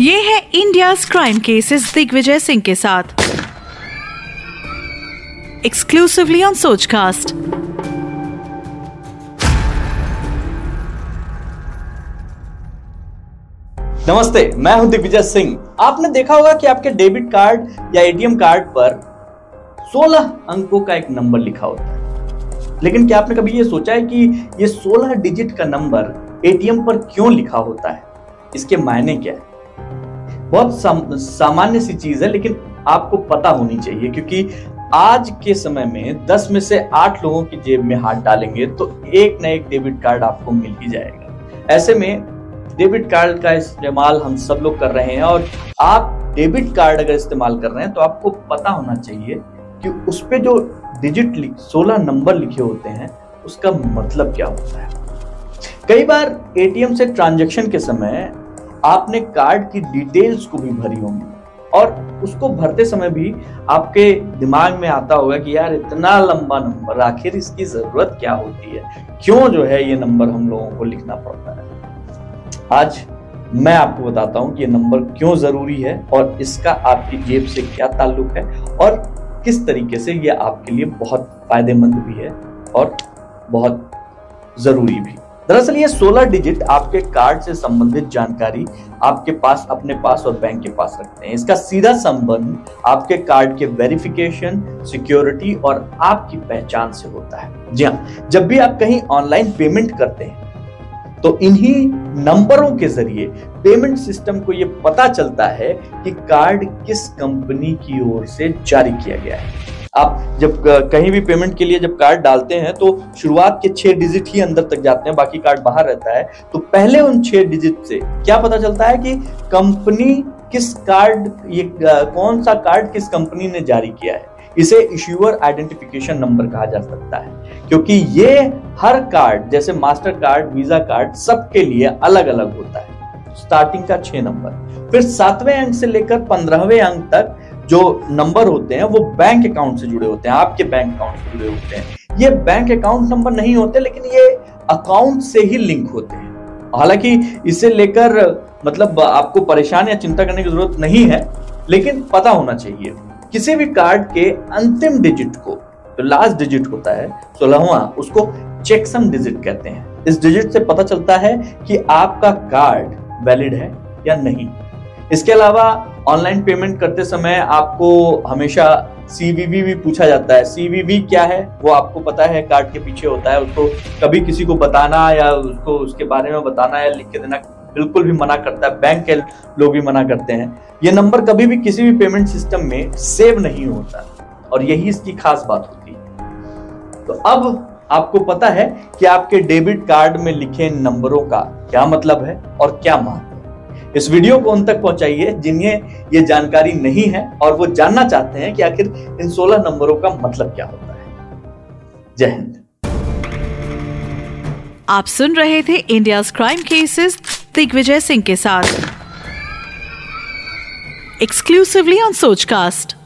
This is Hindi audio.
India crime cases Digvijay Singh के साथ। एक्सक्लूसिवली ऑन सोचकास्ट नमस्ते, मैं हूँ दिग्विजय सिंह। आपने देखा होगा कि आपके डेबिट कार्ड या एटीएम कार्ड पर 16 अंकों का एक नंबर लिखा होता है। लेकिन क्या आपने कभी ये सोचा है कि ये 16 डिजिट का नंबर एटीएम पर क्यों लिखा होता है? इसके मायने क्या है? बहुत साम, सामान्य सी चीज़ है लेकिन आपको पता होनी चाहिए क्योंकि आज के समय में 10 में से 8 लोगों की जेब में हाथ डालेंगे तो एक न एक डेबिट कार्ड आपको मिल ही जाएगा। ऐसे में डेबिट कार्ड का इस्तेमाल हम सब लोग कर रहे हैं और आप डेबिट कार्ड अगर इस्तेमाल कर रहे हैं तो आपको पता होना चाहिए कि उस पर जो डिजिट सोलह नंबर लिखे होते हैं उसका मतलब क्या होता है। कई बार एटीएम से ट्रांजैक्शन के समय आपने कार्ड की डिटेल्स को भी भरी होंगी। और उसको भरते समय भी आपके दिमाग में आता होगा कि यार, इतना लंबा नंबर आखिर इसकी ज़रूरत क्या होती है? क्यों जो है ये नंबर हम लोगों को लिखना पड़ता है? आज मैं आपको बताता हूँ कि ये नंबर क्यों ज़रूरी है और इसका आपकी जेब से क्या ताल्लुक है और किस तरीके से ये आपके लिए बहुत फ़ायदेमंद भी है और बहुत ज़रूरी भी। दरअसल ये 16 डिजिट आपके कार्ड से संबंधित जानकारी आपके पास, अपने पास और बैंक के पास रखते हैं। इसका सीधा संबंध आपके कार्ड के वेरिफिकेशन, सिक्योरिटी और आपकी पहचान से होता है। जी हाँ जब भी आप कहीं ऑनलाइन पेमेंट करते हैं तो इन्हीं नंबरों के ज़रिए पेमेंट सिस्टम को यह पता चलता है कि कार्ड किस कंपनी की ओर से जारी किया गया है। आप जब कहीं भी पेमेंट के लिए जब कार्ड डालते हैं तो शुरुआत के छह डिजिट ही अंदर तक जाते हैं, बाकी कार्ड बाहर रहता है। तो पहले उन छह डिजिट से क्या पता चलता है कि कंपनी किस कार्ड ये कौन सा कार्ड किस कंपनी ने जारी किया है। इसे इश्यूअर आइडेंटिफिकेशन नंबर कहा जा सकता है। क्योंकि ये हर कार्ड जैसे मास्टर कार्ड वीज़ा कार्ड सबके लिए अलग अलग होता है। स्टार्टिंग का छह नंबर फिर सातवें अंक से लेकर पंद्रहवें अंक तक जो नंबर होते हैं, वो बैंक अकाउंट से जुड़े होते हैं, आपके बैंक अकाउंट से जुड़े होते हैं। ये बैंक अकाउंट नंबर नहीं होते, लेकिन ये अकाउंट से ही लिंक होते हैं। हालाँकि इसे लेकर मतलब आपको परेशान या चिंता करने की ज़रूरत नहीं है, लेकिन पता होना चाहिए। किसी भी कार्ड के अंतिम डिजिट को, जो लास्ट डिजिट होता है, सोलहवा, उसको चेकसम डिजिट कहते हैं। इस डिजिट से पता चलता है कि आपका कार्ड वैलिड है या नहीं। इसके अलावा ऑनलाइन पेमेंट करते समय आपको हमेशा सीवीवी भी पूछा जाता है। सीवीवी क्या है? वो आपको पता है, कार्ड के पीछे होता है। उसको कभी किसी को बताना या उसको उसके बारे में बताना या लिख के देना बिल्कुल भी मना करता है। बैंक के लोग भी मना करते हैं। ये नंबर कभी भी किसी भी पेमेंट सिस्टम में सेव नहीं होता और यही इसकी खास बात होती है। तो अब आपको पता है कि आपके डेबिट कार्ड में लिखे नंबरों का क्या मतलब है और क्या महत्व इस वीडियो को उन तक पहुंचाइए जिन्हें ये जानकारी नहीं है और वो जानना चाहते हैं कि आखिर इन 16 नंबरों का मतलब क्या होता है। जय हिंद। आप सुन रहे थे India crime cases Digvijay Singh के साथ। Exclusively on Sochcast